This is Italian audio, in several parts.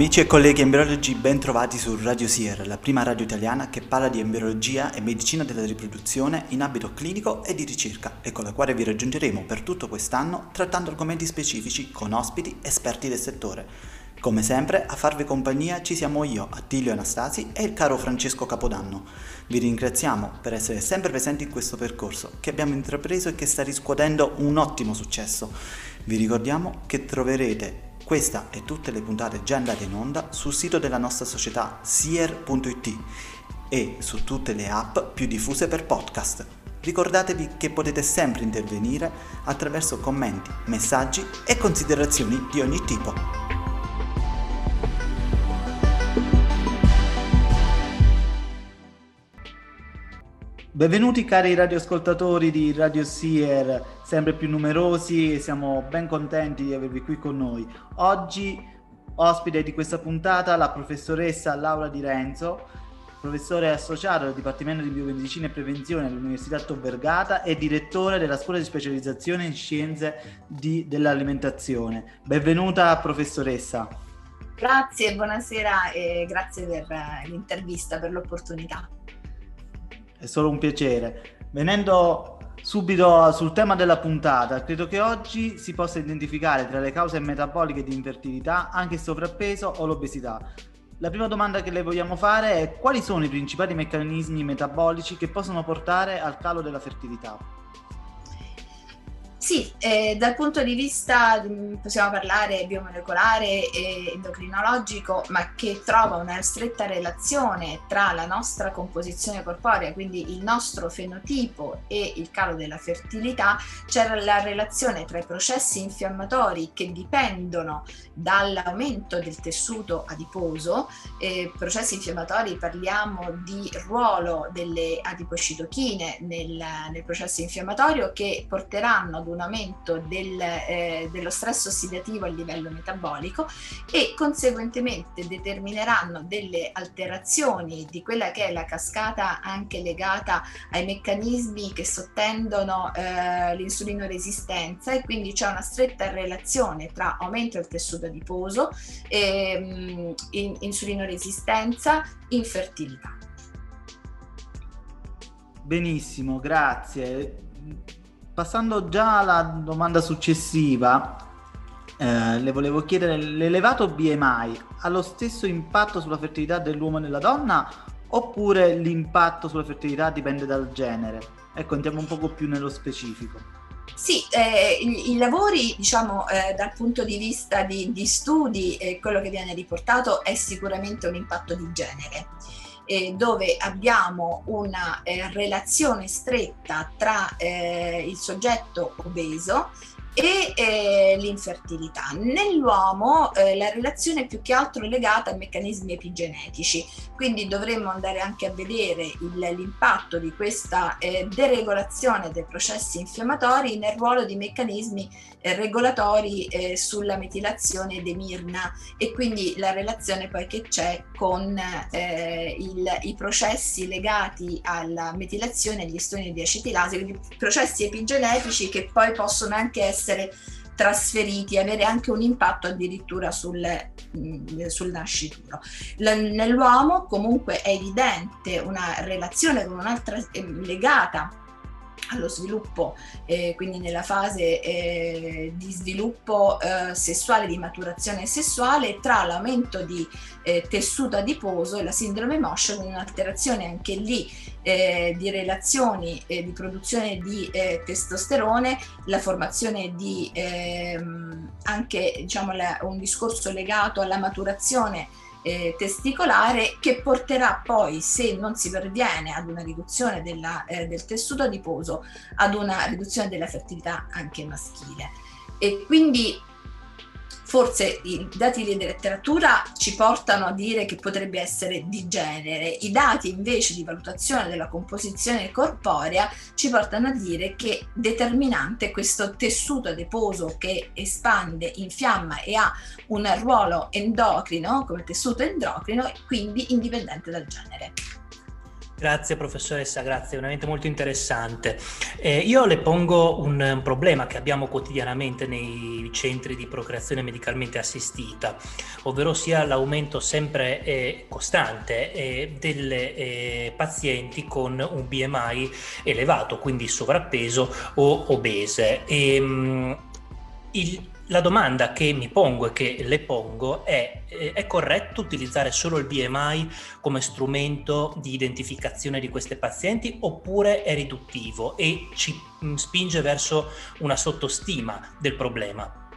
Amici e colleghi embriologi, ben trovati su Radio Sier, la prima radio italiana che parla di embriologia e medicina della riproduzione in ambito clinico e di ricerca e con la quale vi raggiungeremo per tutto quest'anno trattando argomenti specifici con ospiti esperti del settore. Come sempre, a farvi compagnia ci siamo io, Attilio Anastasi e il caro Francesco Capodanno. Vi ringraziamo per essere sempre presenti in questo percorso che abbiamo intrapreso e che sta riscuotendo un ottimo successo. Vi ricordiamo che troverete questa e tutte le puntate già andate in onda sul sito della nostra società sier.it e su tutte le app più diffuse per podcast. Ricordatevi che potete sempre intervenire attraverso commenti, messaggi e considerazioni di ogni tipo. Benvenuti cari radioascoltatori di Radio Sier, sempre più numerosi e siamo ben contenti di avervi qui con noi. Oggi ospite di questa puntata la professoressa Laura Di Renzo, professore associato del Dipartimento di Biomedicina e Prevenzione all'Università Tor Vergata e direttore della Scuola di Specializzazione in Scienze di, dell'Alimentazione. Benvenuta professoressa. Grazie, buonasera e grazie per eh, l'intervista, per l'opportunità è solo un piacere. Venendo subito sul tema della puntata, credo che oggi si possa identificare tra le cause metaboliche di infertilità anche il sovrappeso o l'obesità. La prima domanda che le vogliamo fare è quali sono i principali meccanismi metabolici che possono portare al calo della fertilità? Sì, eh, dal punto di vista mm, possiamo parlare biomolecolare e endocrinologico, ma che trova una stretta relazione tra la nostra composizione corporea, quindi il nostro fenotipo e il calo della fertilità, c'è la relazione tra i processi infiammatori che dipendono dall'aumento del tessuto adiposo, eh, processi infiammatori parliamo di ruolo delle adipocitochine nel, nel processo infiammatorio che porteranno ad un aumento del, eh, dello stress ossidativo a livello metabolico e conseguentemente determineranno delle alterazioni di quella che è la cascata anche legata ai meccanismi che sottendono eh, l'insulino resistenza e quindi c'è una stretta relazione tra aumento del tessuto adiposo, ehm, in, insulino resistenza, infertilità. Benissimo, grazie passando già alla domanda successiva, eh, le volevo chiedere, l'elevato BMI ha lo stesso impatto sulla fertilità dell'uomo e della donna oppure l'impatto sulla fertilità dipende dal genere? Ecco, andiamo un poco più nello specifico. Sì, eh, i, i, lavori, diciamo, eh, dal punto di vista di, di studi, eh, quello che viene riportato è sicuramente un impatto di genere eh, dove abbiamo una eh, relazione stretta tra eh, il soggetto obeso e eh, l'infertilità. Nell'uomo eh, la relazione è più che altro legata a meccanismi epigenetici, quindi dovremmo andare anche a vedere il, l'impatto di questa eh, deregolazione dei processi infiammatori nel ruolo di meccanismi eh, regolatori eh, sulla metilazione demirna e quindi la relazione poi che c'è con eh, il, i processi legati alla metilazione e agli stoni di acetilasi, quindi processi epigenetici che poi possono anche essere trasferiti e avere anche un impatto addirittura sul, mm, sul nascituro. L- nell'uomo comunque è evidente una relazione con un'altra eh, legata allo sviluppo, eh, quindi nella fase eh, di sviluppo eh, sessuale, di maturazione sessuale, tra l'aumento di eh, tessuto adiposo e la sindrome MOSH, un'alterazione anche lì eh, di relazioni eh, di produzione di testosterone, la formazione di ehm, anche diciamo, la, un discorso legato alla maturazione eh, testicolare che porterà poi, se non si perviene ad una riduzione della, eh, del tessuto adiposo, ad una riduzione della fertilità anche maschile. E quindi forse i dati di letteratura ci portano a dire che potrebbe essere di genere, i dati invece di valutazione della composizione corporea ci portano a dire che determinante questo tessuto adiposo che espande, infiamma e ha un ruolo endocrino come tessuto endocrino, quindi indipendente dal genere. Grazie professoressa, grazie, veramente molto interessante. Eh, io le pongo un, un, problema che abbiamo quotidianamente nei centri di procreazione medicalmente assistita, ovvero sia l'aumento sempre eh, costante eh, delle eh, pazienti con un BMI elevato, quindi sovrappeso o obese. E, ehm, mh, il, la domanda che mi pongo e che le pongo è, eh, è corretto utilizzare solo il BMI come strumento di identificazione di queste pazienti oppure è riduttivo e ci mm, spinge verso una sottostima del problema?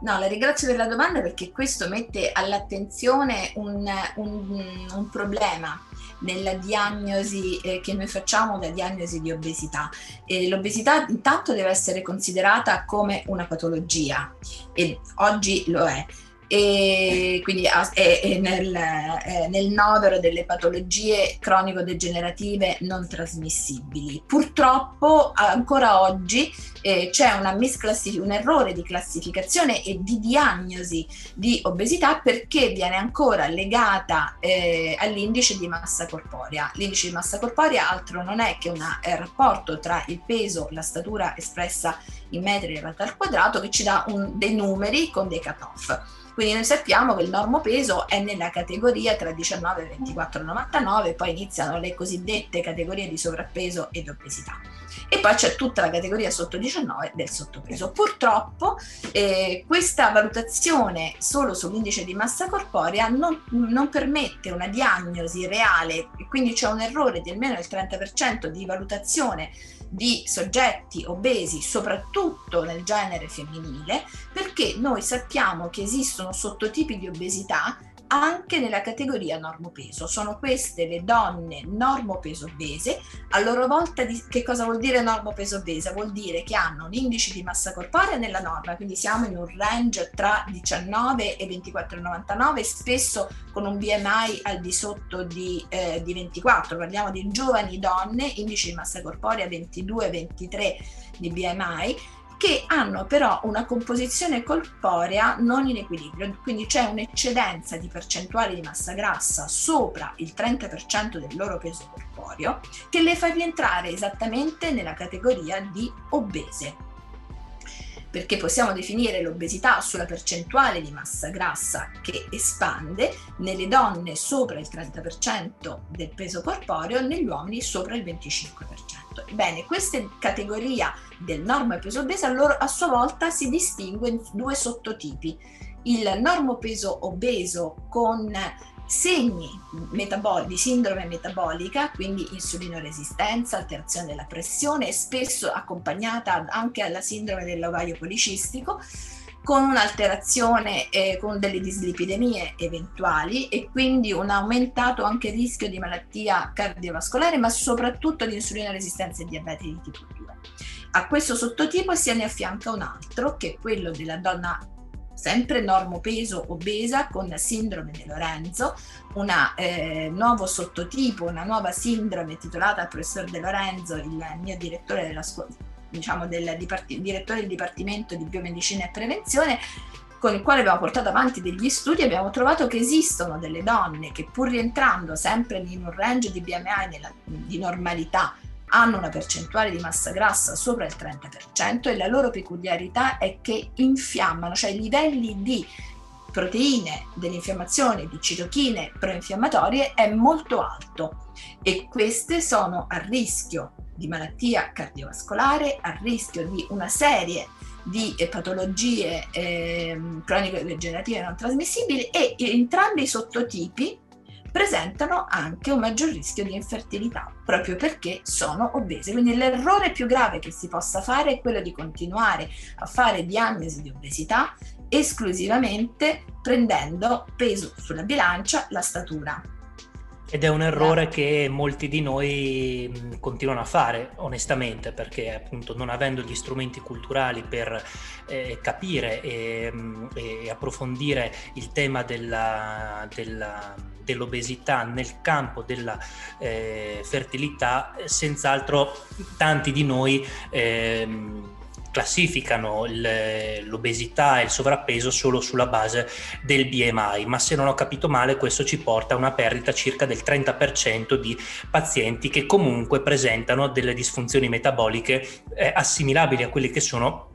No, la ringrazio per la domanda perché questo mette all'attenzione un, un, un problema nella diagnosi eh, che noi facciamo, la diagnosi di obesità. E l'obesità intanto deve essere considerata come una patologia e oggi lo è e quindi è, è nel, è nel, novero delle patologie cronico-degenerative non trasmissibili. Purtroppo ancora oggi eh, c'è un errore di classificazione e di diagnosi di obesità perché viene ancora legata eh, all'indice di massa corporea. L'indice di massa corporea altro non è che un rapporto tra il peso, la statura espressa in metri elevati al quadrato che ci dà un, dei numeri con dei cut-off. Quindi noi sappiamo che il normopeso è nella categoria tra 19 e 24,99, poi iniziano le cosiddette categorie di sovrappeso ed obesità. E poi c'è tutta la categoria sotto 19 del sottopeso. Purtroppo eh, questa valutazione solo sull'indice di massa corporea non, non permette una diagnosi reale, quindi c'è un errore di almeno il 30% di valutazione di soggetti obesi, soprattutto nel genere femminile, perché noi sappiamo che esistono sottotipi di obesità anche nella categoria normopeso. Sono queste le donne normopeso obese. A loro volta, di, che cosa vuol dire normopeso obesa? Vuol dire che hanno un indice di massa corporea nella norma, quindi siamo in un range tra 19 e 24,99, spesso con un BMI al di sotto di, eh, di 24. Parliamo di giovani donne, indice di massa corporea 22-23 di BMI che hanno però una composizione corporea non in equilibrio, quindi c'è un'eccedenza di percentuale di massa grassa sopra il 30% del loro peso corporeo che le fa rientrare esattamente nella categoria di obese perché possiamo definire l'obesità sulla percentuale di massa grassa che espande nelle donne sopra il 30% del peso corporeo, negli uomini sopra il 25%. Bene, questa categoria del normo peso obesa a sua volta si distingue in due sottotipi. Il normo peso obeso con segni metabol- di sindrome metabolica, quindi insulinoresistenza, alterazione della pressione, spesso accompagnata anche alla sindrome dell'ovaio policistico, con un'alterazione, eh, con delle dislipidemie eventuali e quindi un aumentato anche rischio di malattia cardiovascolare, ma soprattutto di insulinoresistenza e diabete di tipo 2. A questo sottotipo se ne affianca un altro, che è quello della donna sempre normopeso obesa con sindrome di Lorenzo, un eh, nuovo sottotipo, una nuova sindrome titolata al professor De Lorenzo, il mio direttore della scuola, diciamo del dipart- direttore del Dipartimento di Biomedicina e Prevenzione, con il quale abbiamo portato avanti degli studi, abbiamo trovato che esistono delle donne che pur rientrando sempre in un range di BMI nella, di normalità hanno una percentuale di massa grassa sopra il 30% e la loro peculiarità è che infiammano, cioè i livelli di proteine dell'infiammazione, di citochine proinfiammatorie è molto alto e queste sono a rischio di malattia cardiovascolare, a rischio di una serie di patologie eh, cronico-degenerative non trasmissibili e entrambi i sottotipi presentano anche un maggior rischio di infertilità, proprio perché sono obese. Quindi l'errore più grave che si possa fare è quello di continuare a fare diagnosi di obesità esclusivamente prendendo peso sulla bilancia la statura. Ed è un errore che molti di noi continuano a fare, onestamente, perché appunto non avendo gli strumenti culturali per eh, capire e, e, approfondire il tema della, della, dell'obesità nel campo della eh, fertilità, senz'altro tanti di noi... Eh, classificano il, l'obesità e il sovrappeso solo sulla base del BMI, ma se non ho capito male questo ci porta a una perdita circa del 30% di pazienti che comunque presentano delle disfunzioni metaboliche eh, assimilabili a quelle che sono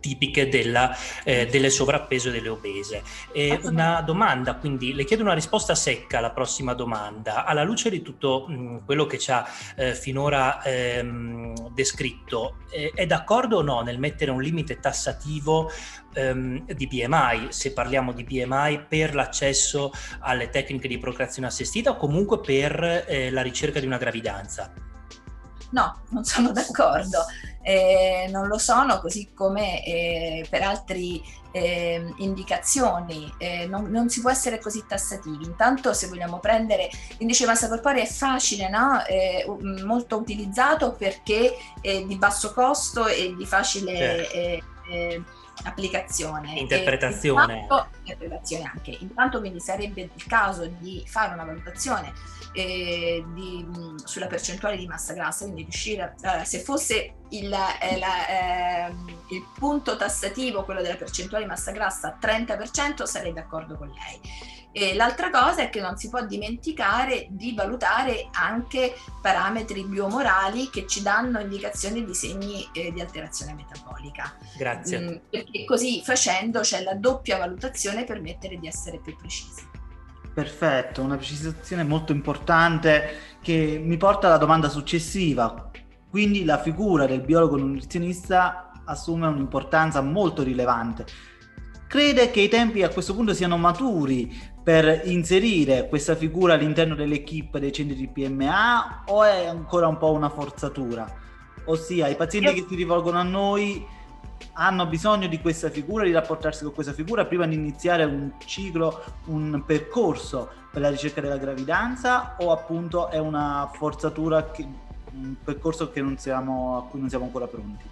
tipiche della, eh, delle sovrappeso e delle obese. E una domanda, quindi le chiedo una risposta secca alla prossima domanda. Alla luce di tutto mh, quello che ci ha eh, finora ehm, descritto, eh, è d'accordo o no nel mettere un limite tassativo ehm, di BMI, se parliamo di BMI, per l'accesso alle tecniche di procreazione assistita o comunque per eh, la ricerca di una gravidanza? No, non sono d'accordo. Eh, non lo sono, così come eh, per altre eh, indicazioni. Eh, non, non, si può essere così tassativi. Intanto, se vogliamo prendere l'indice di massa corporea, è facile, no? molto utilizzato perché è di basso costo e di facile. Certo eh, applicazione. Interpretazione. Intanto, interpretazione anche. Intanto quindi sarebbe il caso di fare una valutazione eh, di, sulla percentuale di massa grassa, quindi riuscire, a, se fosse il, eh, la, eh, il, punto tassativo, quello della percentuale di massa grassa 30%, sarei d'accordo con lei. E l'altra cosa è che non si può dimenticare di valutare anche parametri biomorali che ci danno indicazioni di segni eh, di alterazione metabolica. Grazie. Mm, perché così facendo c'è la doppia valutazione per permettere di essere più precisi. Perfetto, una precisazione molto importante che mi porta alla domanda successiva. Quindi la figura del biologo nutrizionista assume un'importanza molto rilevante. Crede che i tempi a questo punto siano maturi per inserire questa figura all'interno dell'equipe dei centri di PMA o è ancora un po' una forzatura? Ossia, i pazienti che si rivolgono a noi hanno bisogno di questa figura, di rapportarsi con questa figura prima di iniziare un ciclo, un percorso per la ricerca della gravidanza o appunto è una forzatura, che, un percorso siamo, a cui non siamo ancora pronti?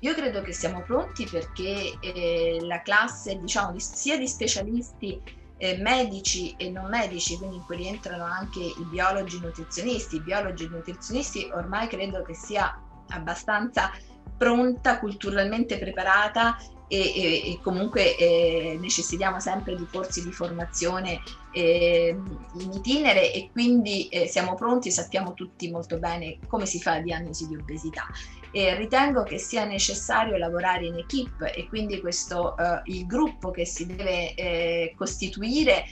Io credo che siamo pronti perché eh, la classe diciamo, di, sia di specialisti eh, medici e non medici, quindi in cui rientrano anche i biologi nutrizionisti. I biologi nutrizionisti ormai credo che sia abbastanza pronta, culturalmente preparata e, e, e comunque eh, necessitiamo sempre di corsi di formazione eh, in itinere e quindi eh, siamo pronti, sappiamo tutti molto bene come si fa la diagnosi di obesità. E ritengo che sia necessario lavorare in equip e quindi questo, eh, il gruppo che si deve eh, costituire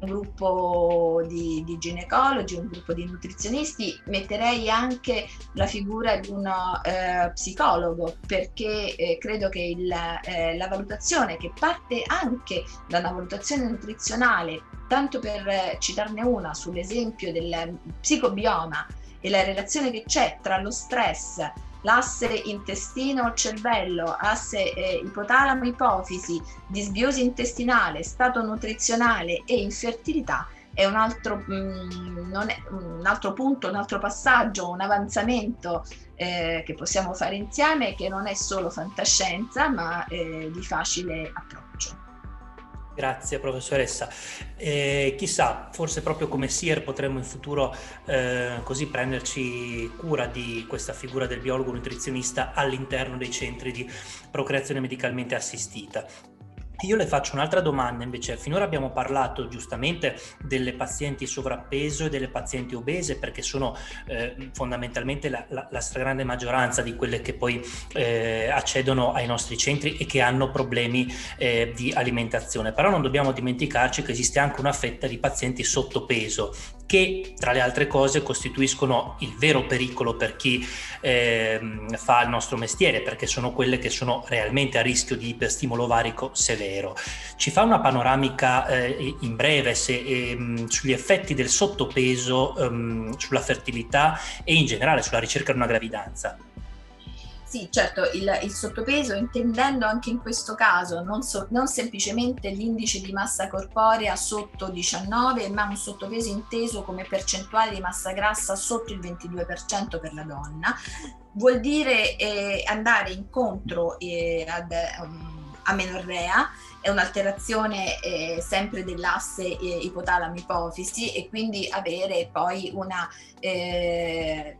un gruppo di, di, ginecologi, un gruppo di nutrizionisti, metterei anche la figura di uno eh, psicologo perché eh, credo che il, eh, la valutazione che parte anche da una valutazione nutrizionale, tanto per citarne una sull'esempio del psicobioma e la relazione che c'è tra lo stress l'asse intestino-cervello, asse eh, ipotalamo-ipofisi, disbiosi intestinale, stato nutrizionale e infertilità è un altro, mh, mm, è, un altro punto, un altro passaggio, un avanzamento eh, che possiamo fare insieme che non è solo fantascienza ma eh, di facile approccio. Grazie professoressa. Eh, chissà, forse proprio come SIER potremmo in futuro eh, così prenderci cura di questa figura del biologo nutrizionista all'interno dei centri di procreazione medicalmente assistita. Io le faccio un'altra domanda invece, finora abbiamo parlato giustamente delle pazienti sovrappeso e delle pazienti obese perché sono eh, fondamentalmente la, la, la, stragrande maggioranza di quelle che poi eh, accedono ai nostri centri e che hanno problemi eh, di alimentazione, però non dobbiamo dimenticarci che esiste anche una fetta di pazienti sottopeso che tra le altre cose costituiscono il vero pericolo per chi eh, fa il nostro mestiere, perché sono quelle che sono realmente a rischio di iperstimolo ovarico severo. Ci fa una panoramica eh, in breve se, eh, sugli effetti del sottopeso ehm, sulla fertilità e in generale sulla ricerca di una gravidanza? Sì, certo, il, il, sottopeso, intendendo anche in questo caso non, so, non, semplicemente l'indice di massa corporea sotto 19, ma un sottopeso inteso come percentuale di massa grassa sotto il 22% per la donna, vuol dire eh, andare incontro eh, ad, um, a menorrea, è un'alterazione eh, sempre dell'asse eh, ipotalamo-ipofisi e quindi avere poi una eh,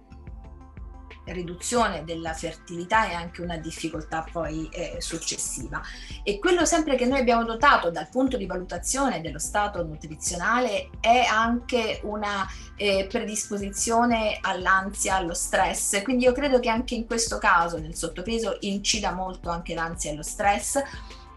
riduzione della fertilità e anche una difficoltà poi eh, successiva. E quello sempre che noi abbiamo notato dal punto di valutazione dello stato nutrizionale è anche una eh, predisposizione all'ansia, allo stress. Quindi io credo che anche in questo caso, nel sottopeso, incida molto anche l'ansia e lo stress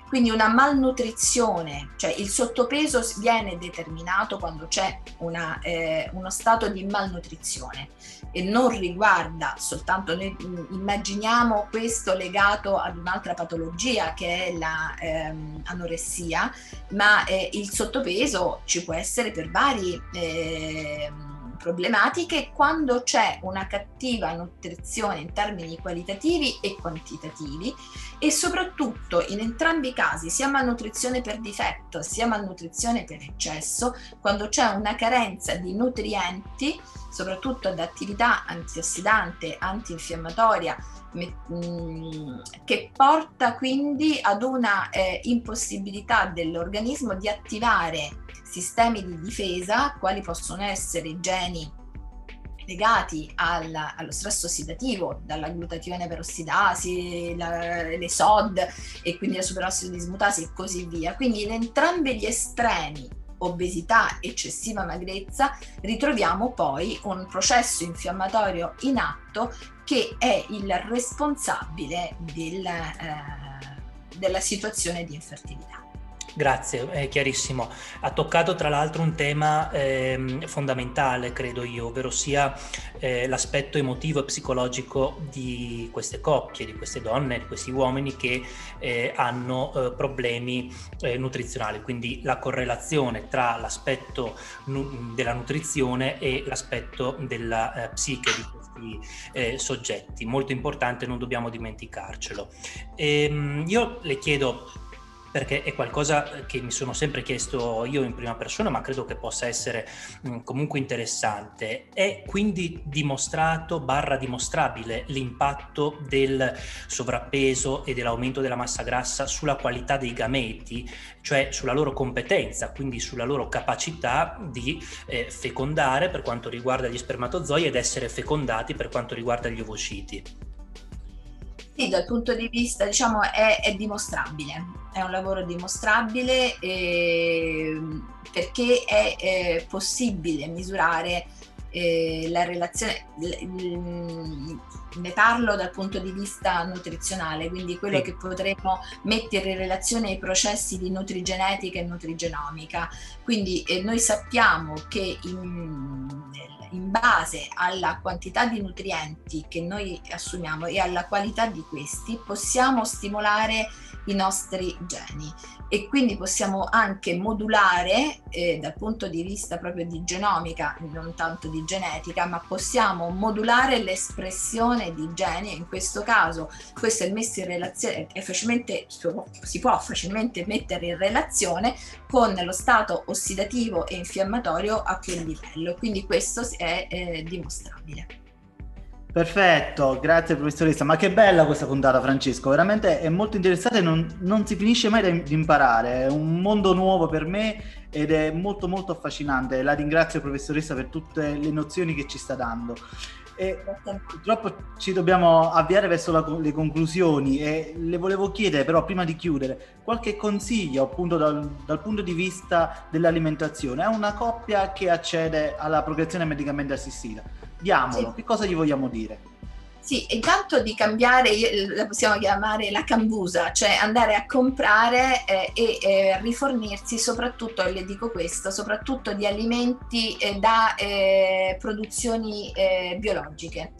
quindi una malnutrizione, cioè il sottopeso viene determinato quando c'è una, eh, uno stato di malnutrizione e non riguarda soltanto, noi mm, immaginiamo questo legato ad un'altra patologia che è l'anoressia, la, ehm, ma eh, il sottopeso ci può essere per vari... Eh, problematiche quando c'è una cattiva nutrizione in termini qualitativi e quantitativi e soprattutto in entrambi i casi, sia malnutrizione per difetto sia malnutrizione per eccesso, quando c'è una carenza di nutrienti, soprattutto ad attività antiossidante, antinfiammatoria, mm, che porta quindi ad una eh, impossibilità dell'organismo di attivare sistemi di difesa, quali possono essere i geni legati al, allo stress ossidativo, dalla glutatione perossidasi, la, le SOD e quindi la superossido dismutasi e così via. Quindi in entrambi gli estremi obesità, eccessiva magrezza, ritroviamo poi un processo infiammatorio in atto che è il responsabile del, eh, della situazione di infertilità. Grazie, è chiarissimo. Ha toccato tra l'altro un tema eh, fondamentale, credo io, ovvero sia eh, l'aspetto emotivo e psicologico di queste coppie, di queste donne, di questi uomini che eh, hanno eh, problemi eh, nutrizionali, quindi la correlazione tra l'aspetto nu- della nutrizione e l'aspetto della eh, psiche di questi soggetti. Molto importante, non dobbiamo dimenticarcelo. Ehm, io le chiedo perché è qualcosa che mi sono sempre chiesto io in prima persona, ma credo che possa essere mh, comunque interessante. È quindi dimostrato, barra dimostrabile, l'impatto del sovrappeso e dell'aumento della massa grassa sulla qualità dei gameti, cioè sulla loro competenza, quindi sulla loro capacità di eh, fecondare per quanto riguarda gli spermatozoi ed essere fecondati per quanto riguarda gli ovociti. Sì, dal punto di vista, diciamo, è, è dimostrabile, è un lavoro dimostrabile eh, perché è eh, possibile misurare eh, la relazione, ne parlo dal punto di vista nutrizionale, quindi quello sì. che potremmo mettere in relazione ai processi di nutrigenetica e nutrigenomica. Quindi eh, noi sappiamo che in, in base alla quantità di nutrienti che noi assumiamo e alla qualità di questi possiamo stimolare i nostri geni e quindi possiamo anche modulare eh, dal punto di vista proprio di genomica, non tanto di genetica, ma possiamo modulare l'espressione di geni. In questo caso, questo è messo in relazione, si può facilmente mettere in relazione con lo stato ossidativo e infiammatorio a quel livello. Quindi questo è eh, dimostrabile. Perfetto, grazie professoressa. Ma che bella questa puntata, Francesco. Veramente è molto interessante, non, non si finisce mai di imparare. È un mondo nuovo per me ed è molto molto affascinante. La ringrazio professoressa per tutte le nozioni che ci sta dando. E purtroppo ci dobbiamo avviare verso la, le conclusioni e le volevo chiedere però prima di chiudere qualche consiglio appunto dal, dal punto di vista dell'alimentazione a una coppia che accede alla progressione medicamente assistita diamolo, sì. che cosa gli vogliamo dire? Sì, intanto di cambiare, la possiamo chiamare la cambusa, cioè andare a comprare eh, e eh, rifornirsi soprattutto, le dico questo, soprattutto di alimenti eh, da eh, produzioni eh, biologiche.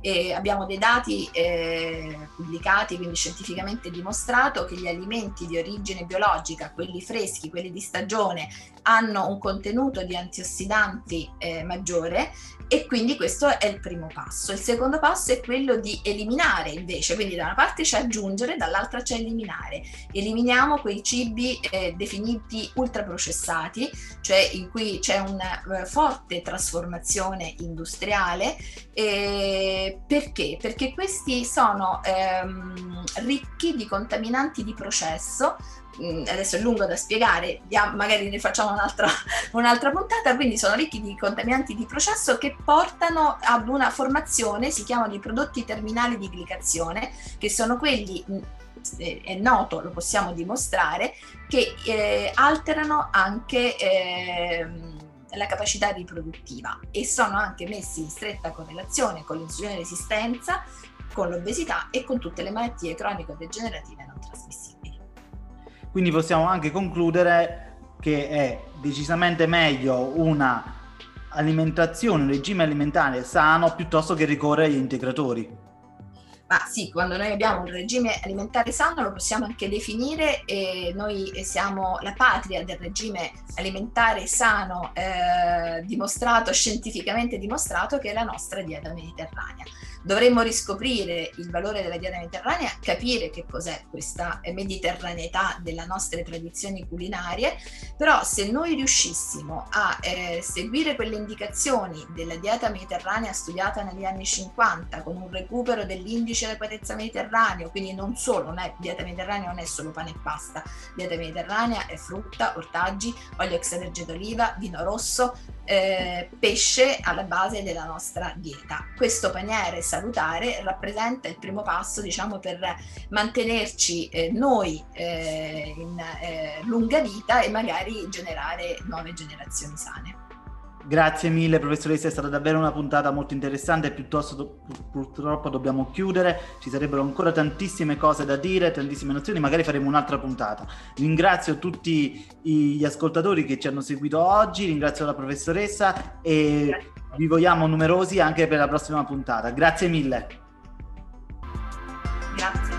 E abbiamo dei dati eh, pubblicati, quindi scientificamente dimostrato, che gli alimenti di origine biologica, quelli freschi, quelli di stagione, hanno un contenuto di antiossidanti maggiore e quindi questo è il primo passo. Il secondo passo è quello di eliminare invece, quindi da una parte c'è aggiungere, dall'altra c'è eliminare. Eliminiamo quei cibi eh, definiti ultraprocessati, cioè in cui c'è una uh, forte trasformazione industriale Eh, perché? Perché questi sono ehm, ricchi di contaminanti di processo adesso è lungo da spiegare, magari ne facciamo un'altra, un'altra, puntata, quindi sono ricchi di contaminanti di processo che portano ad una formazione, si chiamano i prodotti terminali di glicazione, che sono quelli mm, è noto, lo possiamo dimostrare, che eh, alterano anche eh, la capacità riproduttiva e sono anche messi in stretta correlazione con l'insulina resistenza, con l'obesità e con tutte le malattie cronico-degenerative non trasmissibili. Quindi possiamo anche concludere che è decisamente meglio una alimentazione, un regime alimentare sano piuttosto che ricorrere agli integratori. Ma sì, quando noi abbiamo un regime alimentare sano lo possiamo anche definire e noi siamo la patria del regime alimentare sano eh, dimostrato, scientificamente dimostrato, che è la nostra dieta mediterranea. Dovremmo riscoprire il valore della dieta mediterranea, capire che cos'è questa mediterraneità delle nostre tradizioni culinarie, però se noi riuscissimo a eh, seguire quelle indicazioni della dieta mediterranea studiata negli anni 50 con un recupero dell'indice adeguatezza mediterraneo, quindi non solo, non è, dieta mediterranea non è solo pane e pasta, dieta mediterranea è frutta, ortaggi, olio extravergine d'oliva, vino rosso, eh, pesce alla base della nostra dieta. Questo paniere salutare rappresenta il primo passo diciamo, per mantenerci eh, noi eh, in eh, lunga vita e magari generare nuove generazioni sane. Grazie mille professoressa, è stata davvero una puntata molto interessante, piuttosto purtroppo dobbiamo chiudere, ci sarebbero ancora tantissime cose da dire, tantissime nozioni, magari faremo un'altra puntata. Ringrazio tutti gli ascoltatori che ci hanno seguito oggi, ringrazio la professoressa e Grazie. vi vogliamo numerosi anche per la prossima puntata. Grazie mille. Grazie.